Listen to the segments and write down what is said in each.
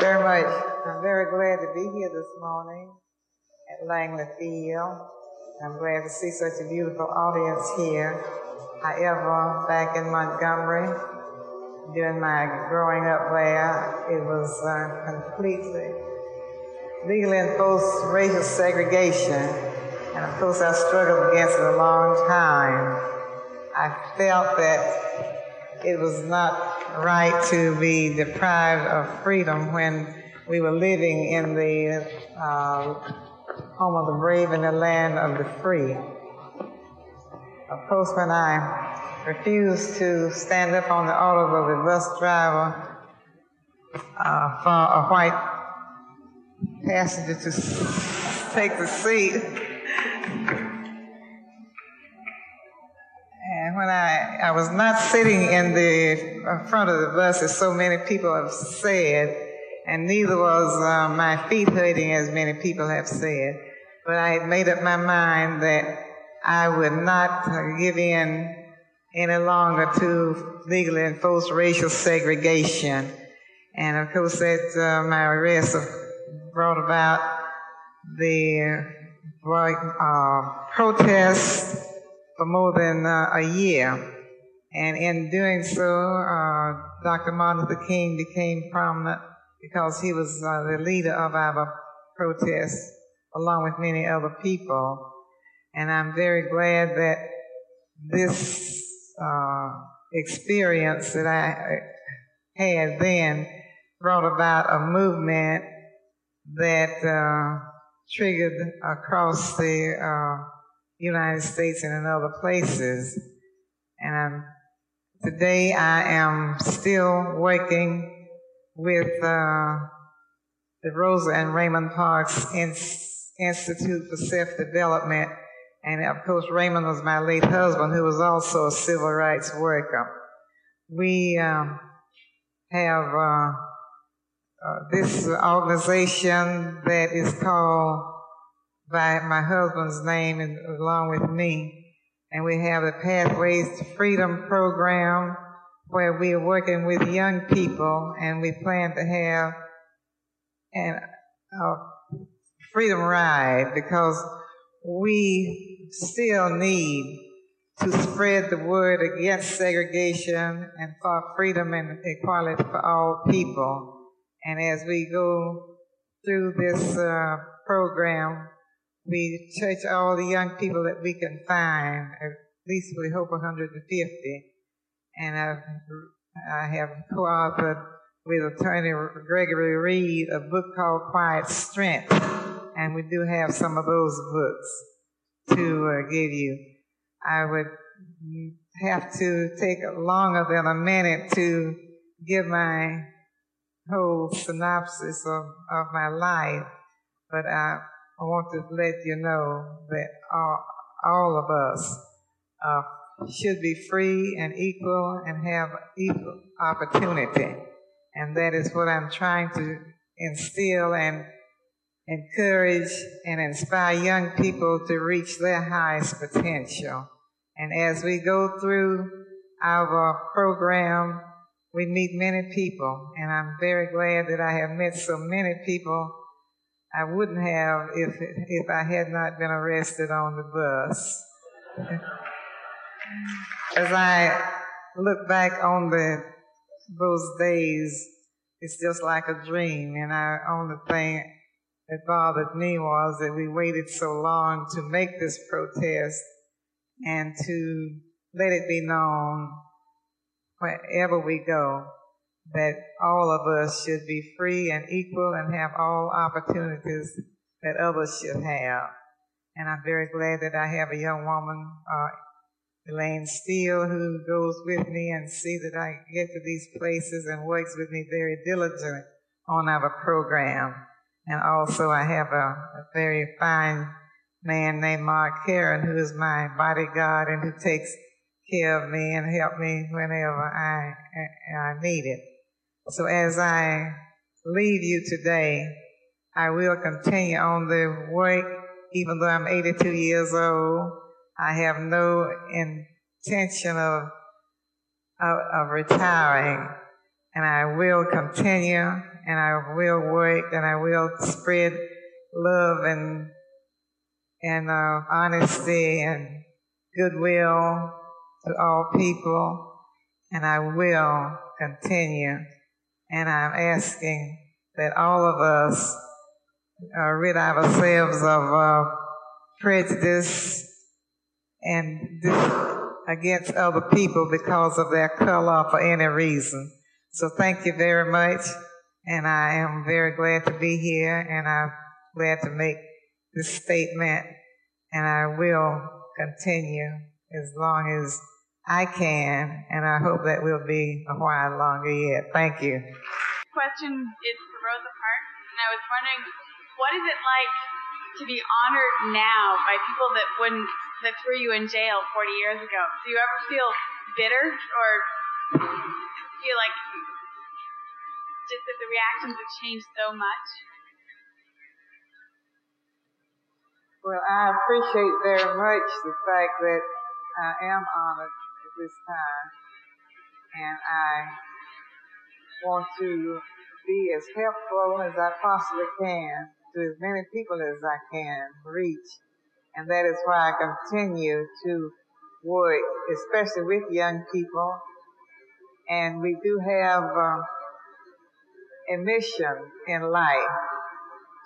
very much. I'm very glad to be here this morning at Langley Field. I'm glad to see such a beautiful audience here. However, back in Montgomery, during my growing up there, it was uh, completely legally enforced racial segregation. And of course, I struggled against it a long time. I felt that it was not right to be deprived of freedom when we were living in the uh, home of the brave and the land of the free. Of course, when I refused to stand up on the auto of the bus driver uh, for a white passenger to take the seat, I, was not sitting in the front of the bus, as so many people have said, and neither was uh, my feet hurting, as many people have said. But I had made up my mind that I would not uh, give in any longer to legally enforced racial segregation. And of course, that uh, my arrest brought about the uh, protest for more than uh, a year. And in doing so, uh, Dr. Martin Luther King became prominent because he was uh, the leader of our protest along with many other people. And I'm very glad that this uh, experience that I uh, had then brought about a movement that uh, triggered across the uh, United States and in other places. And I'm, today I am still working with uh, the Rosa and Raymond Parks Institute for Self-Development. And of course, Raymond was my late husband, who was also a civil rights worker. We um, have uh, uh, this organization that is called by my husband's name and along with me. And we have the Pathways to Freedom program where we are working with young people and we plan to have an, a freedom ride because we still need to spread the word against segregation and for freedom and equality for all people. And as we go through this uh, program, we touch all the young people that we can find, at least we hope 150 and I've, I have co-authored with attorney Gregory Reed a book called Quiet Strength, and we do have some of those books to uh, give you. I would have to take longer than a minute to give my whole synopsis of, of my life, but I, I want to let you know that all, all of us are should be free and equal and have equal opportunity. And that is what I'm trying to instill and encourage and inspire young people to reach their highest potential. And as we go through our program, we meet many people, and I'm very glad that I have met so many people I wouldn't have if, if I had not been arrested on the bus. As I look back on the those days, it's just like a dream. And I only thing that bothered me was that we waited so long to make this protest and to let it be known wherever we go that all of us should be free and equal and have all opportunities that others should have. And I'm very glad that I have a young woman uh, Elaine Steele, who goes with me and sees that I get to these places and works with me very diligently on our program. And also I have a, a very fine man named Mark Karen, who is my bodyguard and who takes care of me and help me whenever I, I need it. So as I leave you today, I will continue on the work, even though I'm 82 years old. I have no intention of, of, of retiring, and I will continue and I will work and I will spread love and and uh, honesty and goodwill to all people, and I will continue. And I'm asking that all of us uh, rid ourselves of uh, prejudice and against other people because of their color for any reason. So thank you very much, and I am very glad to be here, and I'm glad to make this statement, and I will continue as long as I can, and I hope that will be a while longer yet. Thank you. Question is for Rosa Parks, and I was wondering, what is it like to be honored now by people that wouldn't that threw you in jail 40 years ago? Do you ever feel bitter or feel like just that the reactions have changed so much? Well, I appreciate very much the fact that I am honored this time. And I want to be as helpful as I possibly can to as many people as I can reach. And that is why I continue to work, especially with young people. And we do have um, a mission in life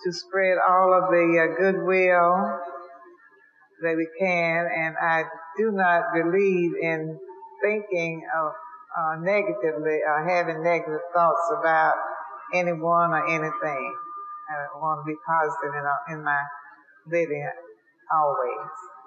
to spread all of the uh, goodwill that we can. And I do not believe in thinking of uh, negatively or having negative thoughts about anyone or anything. I want to be positive in, in my living always.